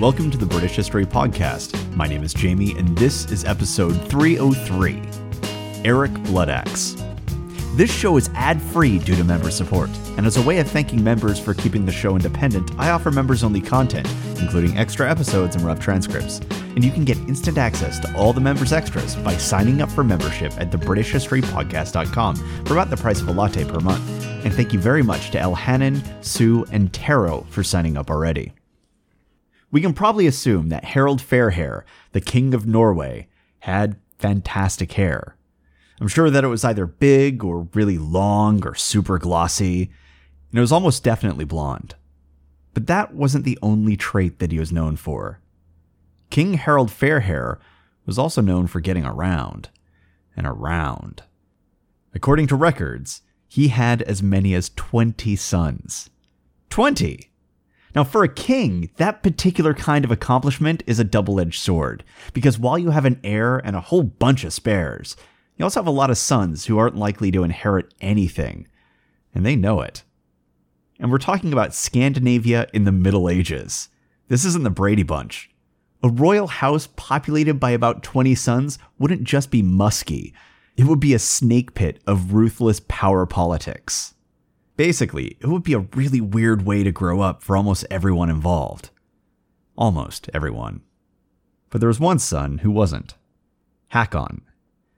Welcome to the British History Podcast. My name is Jamie, and this is episode 303 Eric Bloodaxe. This show is ad free due to member support, and as a way of thanking members for keeping the show independent, I offer members only content, including extra episodes and rough transcripts. And you can get instant access to all the members' extras by signing up for membership at thebritishhistorypodcast.com for about the price of a latte per month. And thank you very much to Elhanan, Sue, and Taro for signing up already. We can probably assume that Harald Fairhair, the King of Norway, had fantastic hair. I'm sure that it was either big or really long or super glossy, and it was almost definitely blonde. But that wasn't the only trait that he was known for. King Harald Fairhair was also known for getting around and around. According to records, he had as many as 20 sons. 20! Now, for a king, that particular kind of accomplishment is a double edged sword, because while you have an heir and a whole bunch of spares, you also have a lot of sons who aren't likely to inherit anything, and they know it. And we're talking about Scandinavia in the Middle Ages. This isn't the Brady Bunch. A royal house populated by about 20 sons wouldn't just be musky, it would be a snake pit of ruthless power politics. Basically, it would be a really weird way to grow up for almost everyone involved. Almost everyone. But there was one son who wasn't Hakon,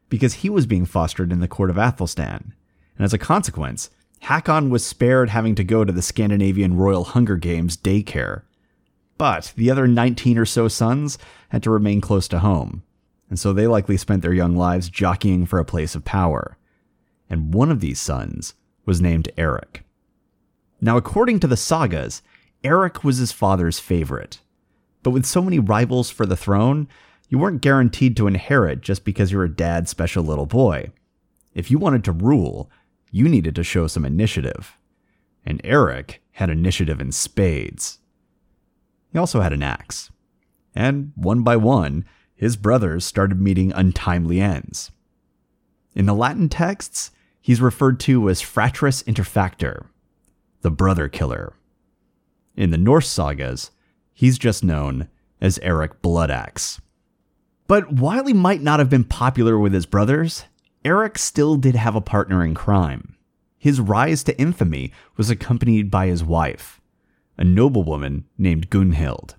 because he was being fostered in the court of Athelstan, and as a consequence, Hakon was spared having to go to the Scandinavian Royal Hunger Games daycare. But the other 19 or so sons had to remain close to home, and so they likely spent their young lives jockeying for a place of power. And one of these sons was named Eric. Now, according to the sagas, Eric was his father's favorite. But with so many rivals for the throne, you weren't guaranteed to inherit just because you're a dad's special little boy. If you wanted to rule, you needed to show some initiative. And Eric had initiative in spades. He also had an axe. And one by one, his brothers started meeting untimely ends. In the Latin texts, he's referred to as Fratrus Interfactor, the brother killer. In the Norse sagas, he's just known as Eric Bloodaxe. But while he might not have been popular with his brothers, Eric still did have a partner in crime. His rise to infamy was accompanied by his wife, a noblewoman named Gunhild.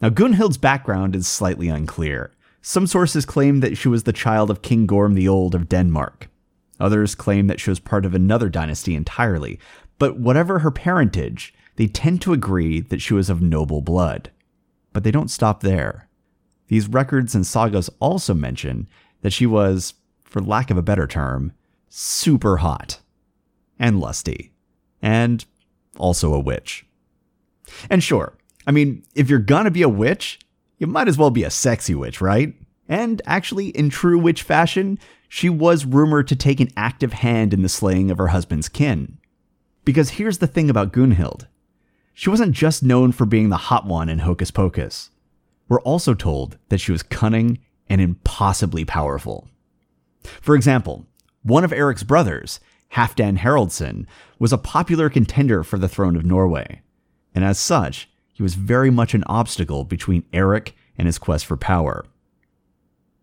Now, Gunhild's background is slightly unclear. Some sources claim that she was the child of King Gorm the Old of Denmark. Others claim that she was part of another dynasty entirely. But whatever her parentage, they tend to agree that she was of noble blood. But they don't stop there. These records and sagas also mention that she was, for lack of a better term, super hot and lusty, and also a witch. And sure, I mean, if you're gonna be a witch, you might as well be a sexy witch, right? And actually, in true witch fashion, she was rumored to take an active hand in the slaying of her husband's kin. Because here's the thing about Gunhild she wasn't just known for being the hot one in Hocus Pocus. We're also told that she was cunning and impossibly powerful. For example, one of Eric's brothers, Halfdan Haraldsson, was a popular contender for the throne of Norway, and as such, he was very much an obstacle between Eric and his quest for power.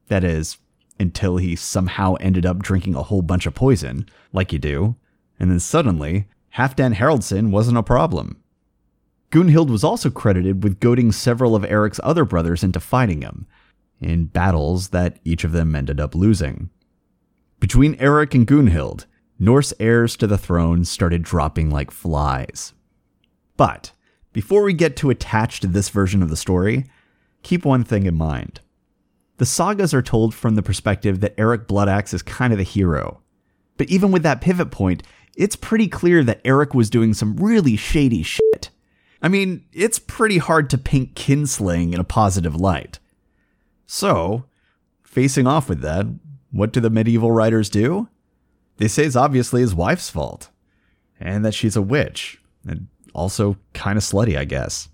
That is, until he somehow ended up drinking a whole bunch of poison, like you do, and then suddenly, Halfdan Haraldsson wasn't a problem. Gunhild was also credited with goading several of Eric's other brothers into fighting him, in battles that each of them ended up losing. Between Eric and Gunhild, Norse heirs to the throne started dropping like flies. But before we get too attached to this version of the story, keep one thing in mind. The sagas are told from the perspective that Eric Bloodaxe is kind of the hero. But even with that pivot point, it's pretty clear that Eric was doing some really shady shit. I mean, it's pretty hard to paint kinslaying in a positive light. So, facing off with that, what do the medieval writers do? They say it's obviously his wife's fault, and that she's a witch, and also kind of slutty, I guess.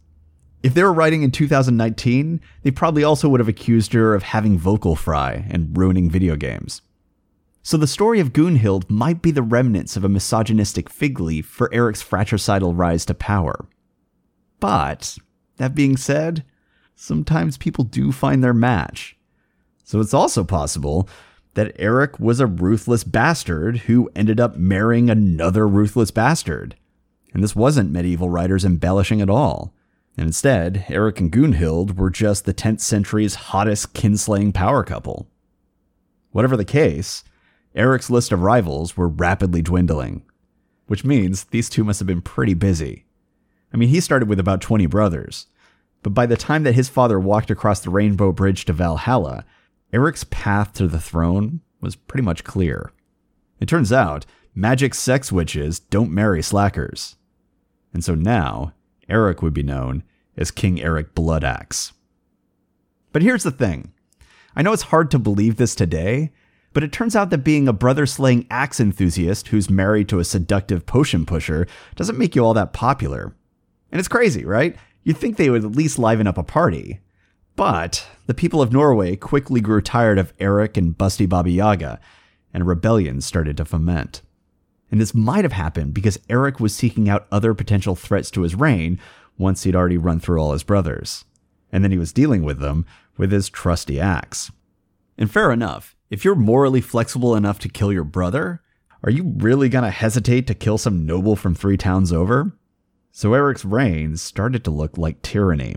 If they were writing in 2019, they probably also would have accused her of having vocal fry and ruining video games. So the story of Gunhild might be the remnants of a misogynistic fig leaf for Eric's fratricidal rise to power. But That being said, sometimes people do find their match. So it's also possible that Eric was a ruthless bastard who ended up marrying another ruthless bastard. And this wasn't medieval writers embellishing at all. And instead, Eric and Gunhild were just the 10th century's hottest kinslaying power couple. Whatever the case, Eric's list of rivals were rapidly dwindling, which means these two must have been pretty busy. I mean, he started with about 20 brothers, but by the time that his father walked across the Rainbow Bridge to Valhalla, Eric's path to the throne was pretty much clear. It turns out, magic sex witches don't marry slackers. And so now, Eric would be known as King Eric Bloodaxe. But here's the thing I know it's hard to believe this today, but it turns out that being a brother slaying axe enthusiast who's married to a seductive potion pusher doesn't make you all that popular. And it's crazy, right? You'd think they would at least liven up a party. But the people of Norway quickly grew tired of Eric and Busty Baba Yaga, and rebellion started to foment. And this might have happened because Eric was seeking out other potential threats to his reign once he'd already run through all his brothers. And then he was dealing with them with his trusty axe. And fair enough, if you're morally flexible enough to kill your brother, are you really gonna hesitate to kill some noble from three towns over? So Eric's reign started to look like tyranny.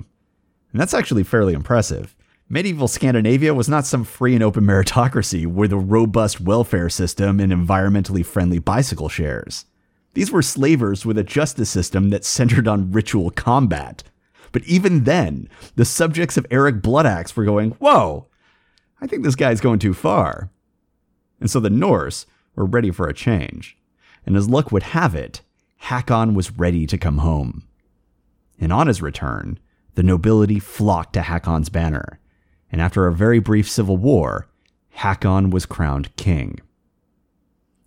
And that's actually fairly impressive. Medieval Scandinavia was not some free and open meritocracy with a robust welfare system and environmentally friendly bicycle shares. These were slavers with a justice system that centered on ritual combat. But even then, the subjects of Eric Bloodaxe were going, Whoa, I think this guy's going too far. And so the Norse were ready for a change. And as luck would have it, Hakon was ready to come home. And on his return, the nobility flocked to Hakon's banner, and after a very brief civil war, Hakon was crowned king.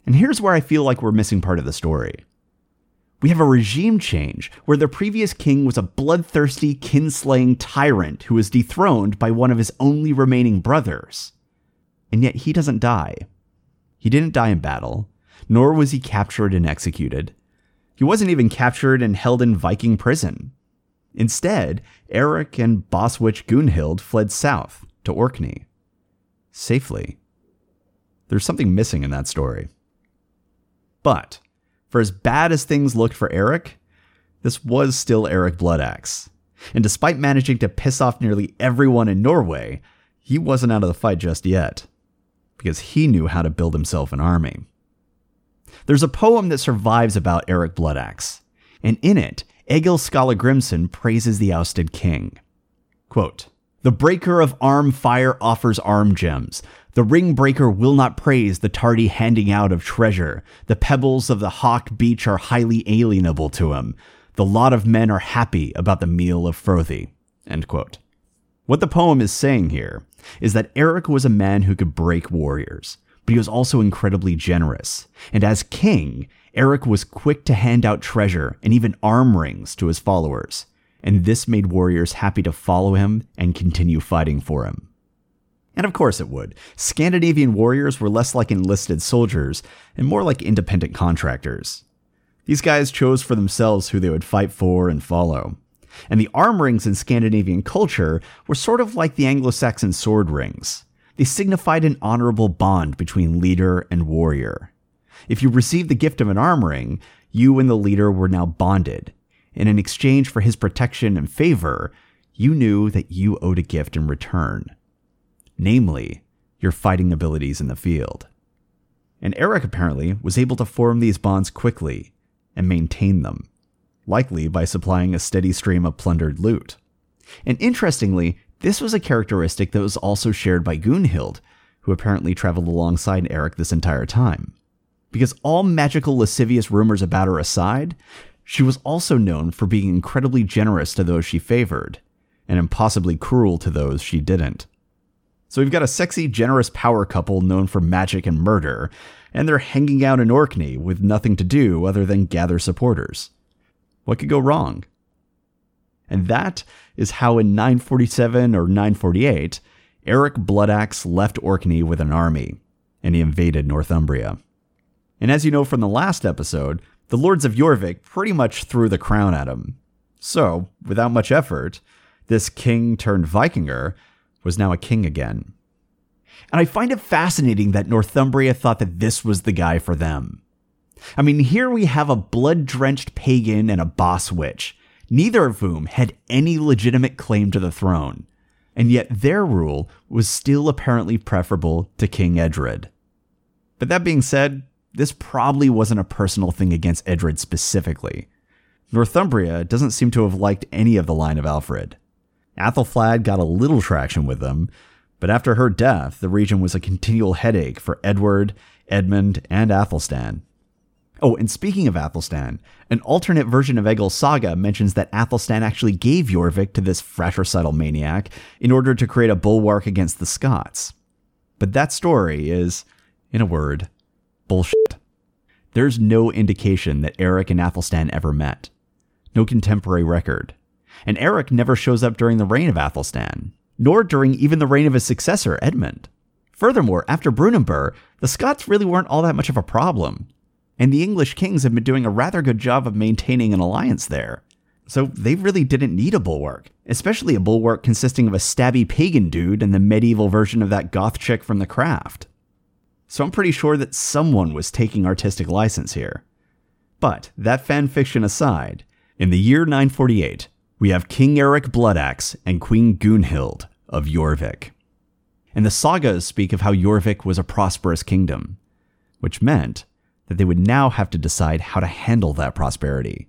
And here's where I feel like we're missing part of the story. We have a regime change where the previous king was a bloodthirsty, kinslaying tyrant who was dethroned by one of his only remaining brothers. And yet he doesn't die. He didn't die in battle, nor was he captured and executed. He wasn't even captured and held in Viking prison. Instead, Eric and boss witch Gunhild fled south to Orkney. Safely. There's something missing in that story. But, for as bad as things looked for Eric, this was still Eric Bloodaxe. And despite managing to piss off nearly everyone in Norway, he wasn't out of the fight just yet. Because he knew how to build himself an army. There's a poem that survives about Eric Bloodaxe, and in it, Egil Skallagrimsson praises the ousted king. Quote, the breaker of arm fire offers arm gems. The ring breaker will not praise the tardy handing out of treasure. The pebbles of the hawk beach are highly alienable to him. The lot of men are happy about the meal of quote. What the poem is saying here is that Eric was a man who could break warriors but he was also incredibly generous. And as king, Eric was quick to hand out treasure and even arm rings to his followers. And this made warriors happy to follow him and continue fighting for him. And of course it would. Scandinavian warriors were less like enlisted soldiers and more like independent contractors. These guys chose for themselves who they would fight for and follow. And the arm rings in Scandinavian culture were sort of like the Anglo Saxon sword rings. They signified an honorable bond between leader and warrior. If you received the gift of an arm ring, you and the leader were now bonded, and in exchange for his protection and favor, you knew that you owed a gift in return. Namely, your fighting abilities in the field. And Eric apparently was able to form these bonds quickly and maintain them, likely by supplying a steady stream of plundered loot. And interestingly, this was a characteristic that was also shared by Gunhild, who apparently traveled alongside Eric this entire time. Because all magical lascivious rumors about her aside, she was also known for being incredibly generous to those she favored, and impossibly cruel to those she didn't. So we've got a sexy, generous power couple known for magic and murder, and they're hanging out in Orkney with nothing to do other than gather supporters. What could go wrong? And that is how in 947 or 948, Eric Bloodaxe left Orkney with an army, and he invaded Northumbria. And as you know from the last episode, the lords of Jorvik pretty much threw the crown at him. So, without much effort, this king turned Vikinger was now a king again. And I find it fascinating that Northumbria thought that this was the guy for them. I mean, here we have a blood drenched pagan and a boss witch, neither of whom had any legitimate claim to the throne, and yet their rule was still apparently preferable to King Edred. But that being said, this probably wasn't a personal thing against Edred specifically. Northumbria doesn't seem to have liked any of the line of Alfred. Athelflaed got a little traction with them, but after her death, the region was a continual headache for Edward, Edmund, and Athelstan. Oh, and speaking of Athelstan, an alternate version of Egil's saga mentions that Athelstan actually gave Jorvik to this fratricidal maniac in order to create a bulwark against the Scots. But that story is, in a word, bullshit. There's no indication that Eric and Athelstan ever met. No contemporary record. And Eric never shows up during the reign of Athelstan, nor during even the reign of his successor, Edmund. Furthermore, after Brunanburh, the Scots really weren't all that much of a problem and the English kings have been doing a rather good job of maintaining an alliance there. So they really didn't need a bulwark, especially a bulwark consisting of a stabby pagan dude and the medieval version of that goth chick from The Craft. So I'm pretty sure that someone was taking artistic license here. But that fanfiction aside, in the year 948, we have King Eric Bloodaxe and Queen Gunhild of Jorvik. And the sagas speak of how Jorvik was a prosperous kingdom, which meant that they would now have to decide how to handle that prosperity.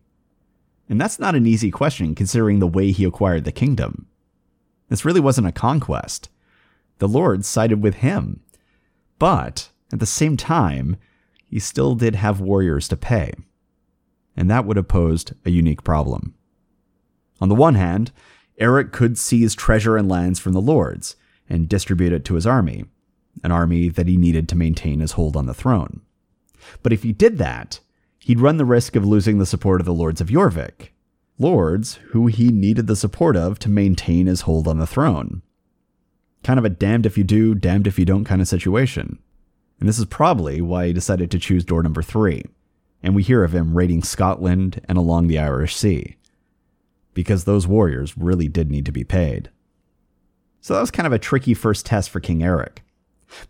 And that's not an easy question considering the way he acquired the kingdom. This really wasn't a conquest. The lords sided with him. But at the same time, he still did have warriors to pay. And that would have posed a unique problem. On the one hand, Eric could seize treasure and lands from the lords and distribute it to his army, an army that he needed to maintain his hold on the throne. But if he did that, he'd run the risk of losing the support of the lords of Jorvik, lords who he needed the support of to maintain his hold on the throne. Kind of a damned if you do, damned if you don't kind of situation. And this is probably why he decided to choose door number three. And we hear of him raiding Scotland and along the Irish Sea. Because those warriors really did need to be paid. So that was kind of a tricky first test for King Eric.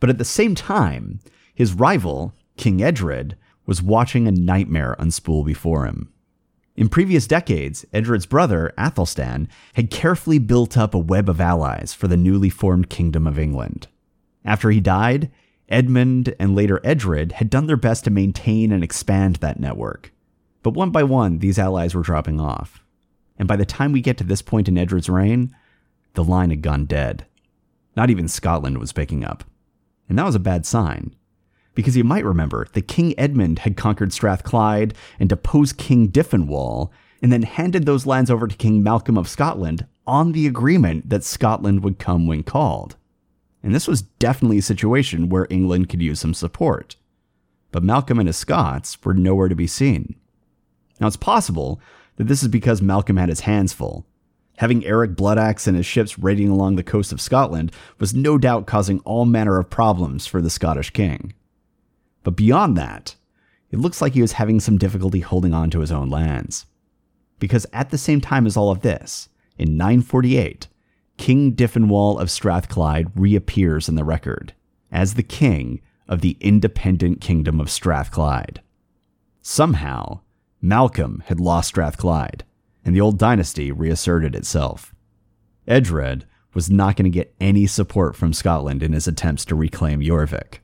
But at the same time, his rival, King Edred was watching a nightmare unspool before him. In previous decades, Edred's brother, Athelstan, had carefully built up a web of allies for the newly formed Kingdom of England. After he died, Edmund and later Edred had done their best to maintain and expand that network. But one by one, these allies were dropping off. And by the time we get to this point in Edred's reign, the line had gone dead. Not even Scotland was picking up. And that was a bad sign because you might remember that King Edmund had conquered Strathclyde and deposed King Dyfnwal, and then handed those lands over to King Malcolm of Scotland on the agreement that Scotland would come when called. And this was definitely a situation where England could use some support. But Malcolm and his Scots were nowhere to be seen. Now it's possible that this is because Malcolm had his hands full. Having Eric Bloodaxe and his ships raiding along the coast of Scotland was no doubt causing all manner of problems for the Scottish king. But beyond that, it looks like he was having some difficulty holding on to his own lands. Because at the same time as all of this, in 948, King Dyfnwal of Strathclyde reappears in the record as the king of the independent kingdom of Strathclyde. Somehow, Malcolm had lost Strathclyde, and the old dynasty reasserted itself. Edred was not going to get any support from Scotland in his attempts to reclaim Jorvik.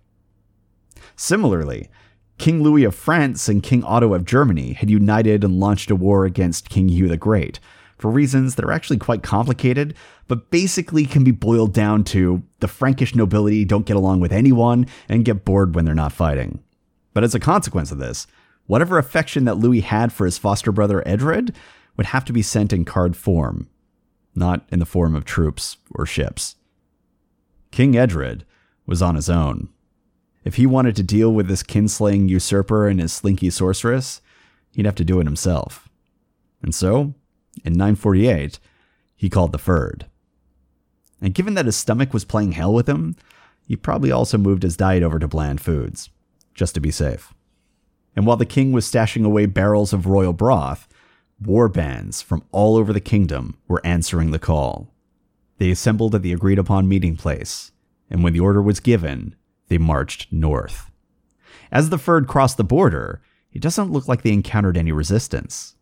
Similarly, King Louis of France and King Otto of Germany had united and launched a war against King Hugh the Great for reasons that are actually quite complicated, but basically can be boiled down to the Frankish nobility don't get along with anyone and get bored when they're not fighting. But as a consequence of this, whatever affection that Louis had for his foster brother Edred would have to be sent in card form, not in the form of troops or ships. King Edred was on his own. If he wanted to deal with this kinslaying usurper and his slinky sorceress, he'd have to do it himself. And so, in 948, he called the Fyrd. And given that his stomach was playing hell with him, he probably also moved his diet over to bland foods, just to be safe. And while the king was stashing away barrels of royal broth, war bands from all over the kingdom were answering the call. They assembled at the agreed upon meeting place, and when the order was given, they marched north. As the Fyrd crossed the border, it doesn't look like they encountered any resistance.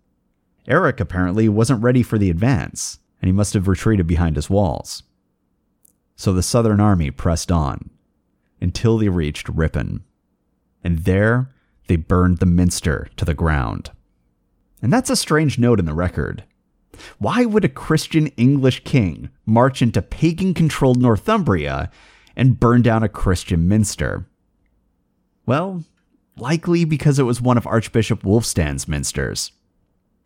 Eric apparently wasn't ready for the advance, and he must have retreated behind his walls. So the Southern Army pressed on until they reached Ripon. And there, they burned the minster to the ground. And that's a strange note in the record. Why would a Christian English king march into pagan controlled Northumbria and burn down a Christian minster? Well, likely because it was one of Archbishop Wulfstan's minsters.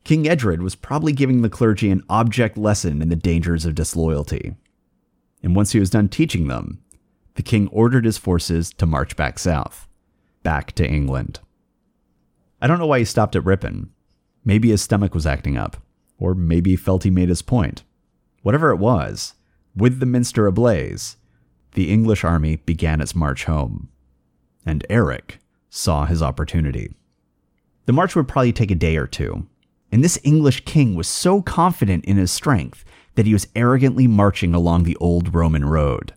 King Edred was probably giving the clergy an object lesson in the dangers of disloyalty. And once he was done teaching them, the king ordered his forces to march back south, back to England. I don't know why he stopped at Ripon. Maybe his stomach was acting up, or maybe he felt he made his point. Whatever it was, with the minster ablaze, the English army began its march home. And Eric saw his opportunity. The march would probably take a day or two, and this English king was so confident in his strength that he was arrogantly marching along the old Roman road.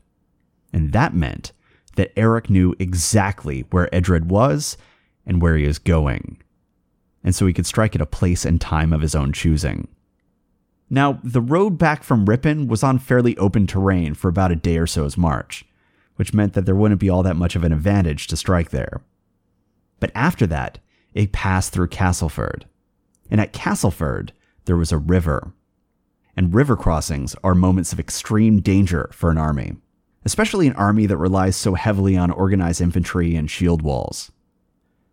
And that meant that Eric knew exactly where Edred was and where he was going. And so he could strike at a place and time of his own choosing. Now, the road back from Ripon was on fairly open terrain for about a day or so's march, which meant that there wouldn't be all that much of an advantage to strike there. But after that, it passed through Castleford. And at Castleford, there was a river. And river crossings are moments of extreme danger for an army especially an army that relies so heavily on organized infantry and shield walls.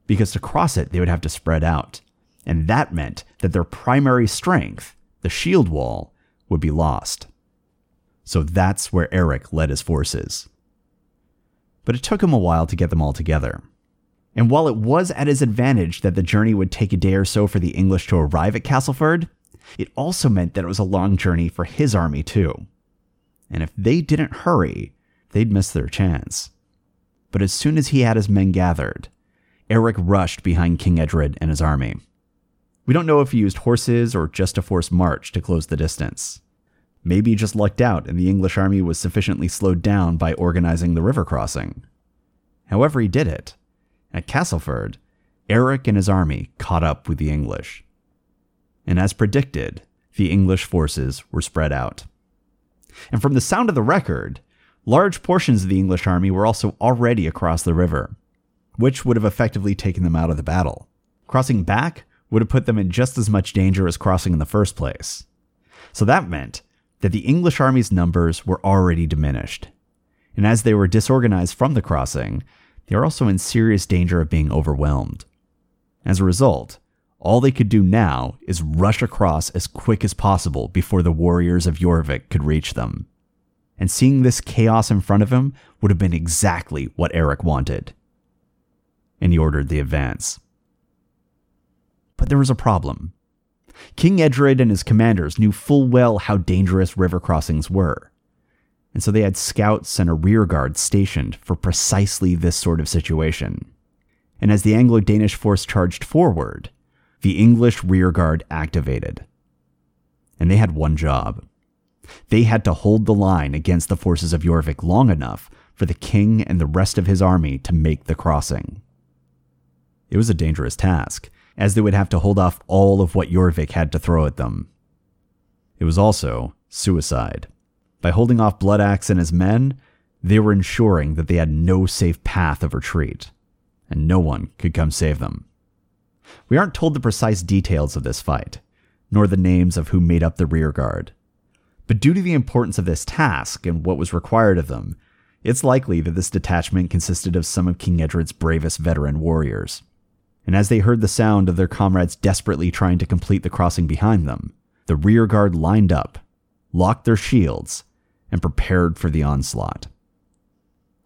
Because to cross it, they would have to spread out, and that meant that their primary strength, the shield wall, would be lost. So that's where Eric led his forces. But it took him a while to get them all together. And while it was at his advantage that the journey would take a day or so for the English to arrive at Castleford, it also meant that it was a long journey for his army too. And if they didn't hurry, they'd miss their chance. But as soon as he had his men gathered, Eric rushed behind King Edred and his army. We don't know if he used horses or just a forced march to close the distance. Maybe he just lucked out and the English army was sufficiently slowed down by organizing the river crossing. However, he did it. At Castleford, Eric and his army caught up with the English. And as predicted, the English forces were spread out. And from the sound of the record, Large portions of the English army were also already across the river, which would have effectively taken them out of the battle. Crossing back would have put them in just as much danger as crossing in the first place. So that meant that the English army's numbers were already diminished. And as they were disorganized from the crossing, they were also in serious danger of being overwhelmed. As a result, all they could do now is rush across as quick as possible before the warriors of Jorvik could reach them and seeing this chaos in front of him would have been exactly what Eric wanted. And he ordered the advance. But there was a problem. King Edred and his commanders knew full well how dangerous river crossings were, and so they had scouts and a rearguard stationed for precisely this sort of situation. And as the Anglo Danish force charged forward, the English rearguard activated. And they had one job they had to hold the line against the forces of Jorvik long enough for the king and the rest of his army to make the crossing. It was a dangerous task, as they would have to hold off all of what Jorvik had to throw at them. It was also suicide. By holding off Bloodaxe and his men, they were ensuring that they had no safe path of retreat, and no one could come save them. We aren't told the precise details of this fight, nor the names of who made up the rearguard, but due to the importance of this task and what was required of them, it's likely that this detachment consisted of some of King Edred's bravest veteran warriors. And as they heard the sound of their comrades desperately trying to complete the crossing behind them, the rear guard lined up, locked their shields, and prepared for the onslaught.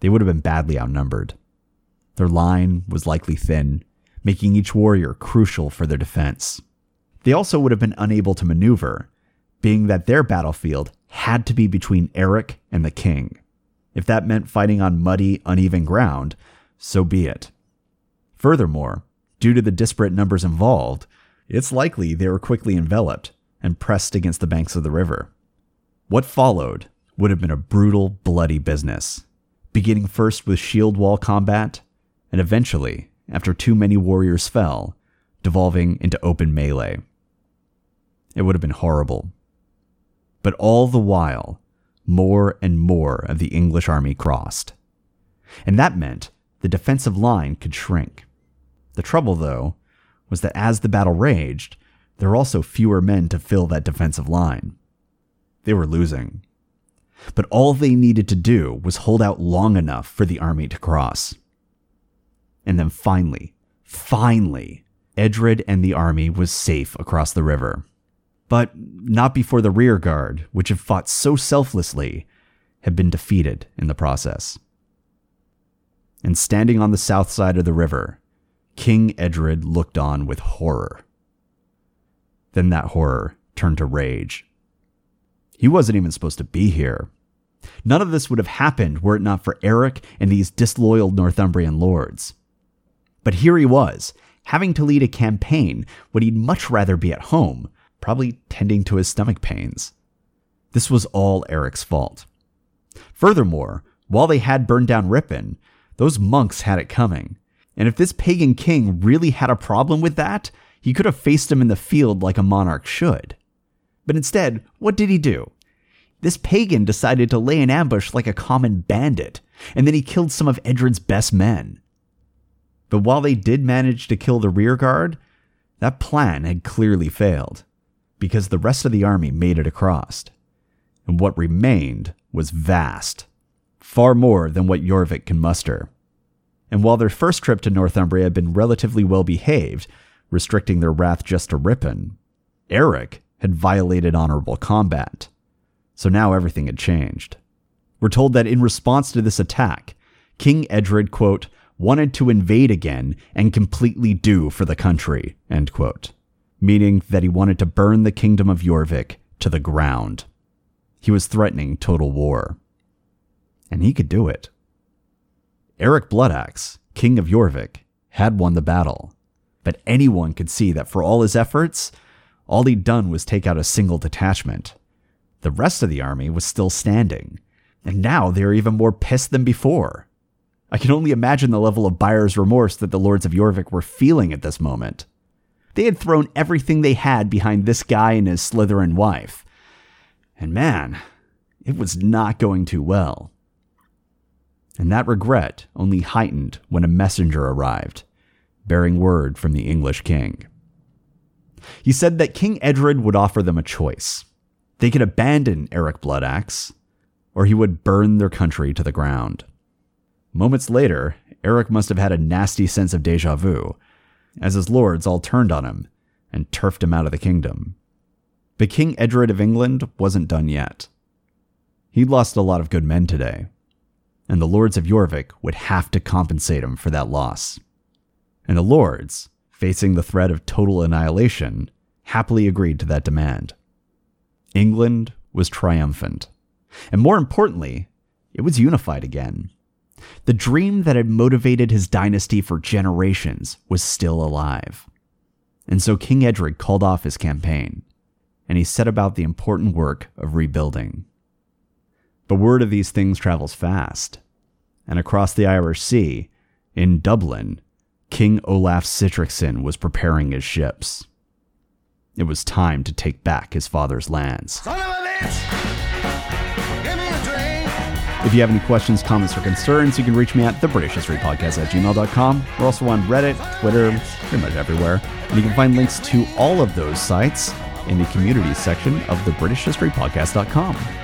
They would have been badly outnumbered. Their line was likely thin, making each warrior crucial for their defense. They also would have been unable to maneuver, being that their battlefield had to be between Eric and the king. If that meant fighting on muddy, uneven ground, so be it. Furthermore, due to the disparate numbers involved, it's likely they were quickly enveloped and pressed against the banks of the river. What followed would have been a brutal, bloody business, beginning first with shield wall combat, and eventually, after too many warriors fell, devolving into open melee. It would have been horrible. But all the while, more and more of the English army crossed. And that meant the defensive line could shrink. The trouble, though, was that as the battle raged, there were also fewer men to fill that defensive line. They were losing. But all they needed to do was hold out long enough for the army to cross. And then finally, finally, Edred and the army was safe across the river. But not before the rear guard, which had fought so selflessly, had been defeated in the process. And standing on the south side of the river, King Edred looked on with horror. Then that horror turned to rage. He wasn't even supposed to be here. None of this would have happened were it not for Eric and these disloyal Northumbrian lords. But here he was, having to lead a campaign when he'd much rather be at home, probably tending to his stomach pains. This was all Eric's fault. Furthermore, while they had burned down Ripon, those monks had it coming. And if this pagan king really had a problem with that, he could have faced him in the field like a monarch should. But instead, what did he do? This pagan decided to lay an ambush like a common bandit, and then he killed some of Edred's best men. But while they did manage to kill the rear guard, that plan had clearly failed, because the rest of the army made it across. And what remained was vast, far more than what Jorvik can muster. And while their first trip to Northumbria had been relatively well behaved, restricting their wrath just to Ripon, Eric had violated honorable combat. So now everything had changed. We're told that in response to this attack, King Edred, quote, wanted to invade again and completely do for the country, end quote, meaning that he wanted to burn the kingdom of Jorvik to the ground. He was threatening total war. And he could do it. Eric Bloodaxe, king of Jorvik, had won the battle, but anyone could see that for all his efforts, all he'd done was take out a single detachment. The rest of the army was still standing, and now they were even more pissed than before. I can only imagine the level of buyer's remorse that the lords of Jorvik were feeling at this moment. They had thrown everything they had behind this guy and his Slytherin wife. And man, it was not going too well. And that regret only heightened when a messenger arrived, bearing word from the English king. He said that King Edred would offer them a choice. They could abandon Eric Bloodaxe, or he would burn their country to the ground. Moments later, Eric must have had a nasty sense of deja vu, as his lords all turned on him and turfed him out of the kingdom. But King Edred of England wasn't done yet. He'd lost a lot of good men today, and the lords of Jorvik would have to compensate him for that loss. And the lords, facing the threat of total annihilation, happily agreed to that demand. England was triumphant, and more importantly, it was unified again. The dream that had motivated his dynasty for generations was still alive. And so King Edred called off his campaign, and he set about the important work of rebuilding. But word of these things travels fast, and across the Irish Sea, in Dublin, King Olaf Sitricson was preparing his ships. It was time to take back his father's lands. If you have any questions, comments, or concerns, you can reach me at the British History Podcast at gmail.com. We're also on Reddit, Twitter, pretty much everywhere. And you can find links to all of those sites in the community section of the British History Podcast.com.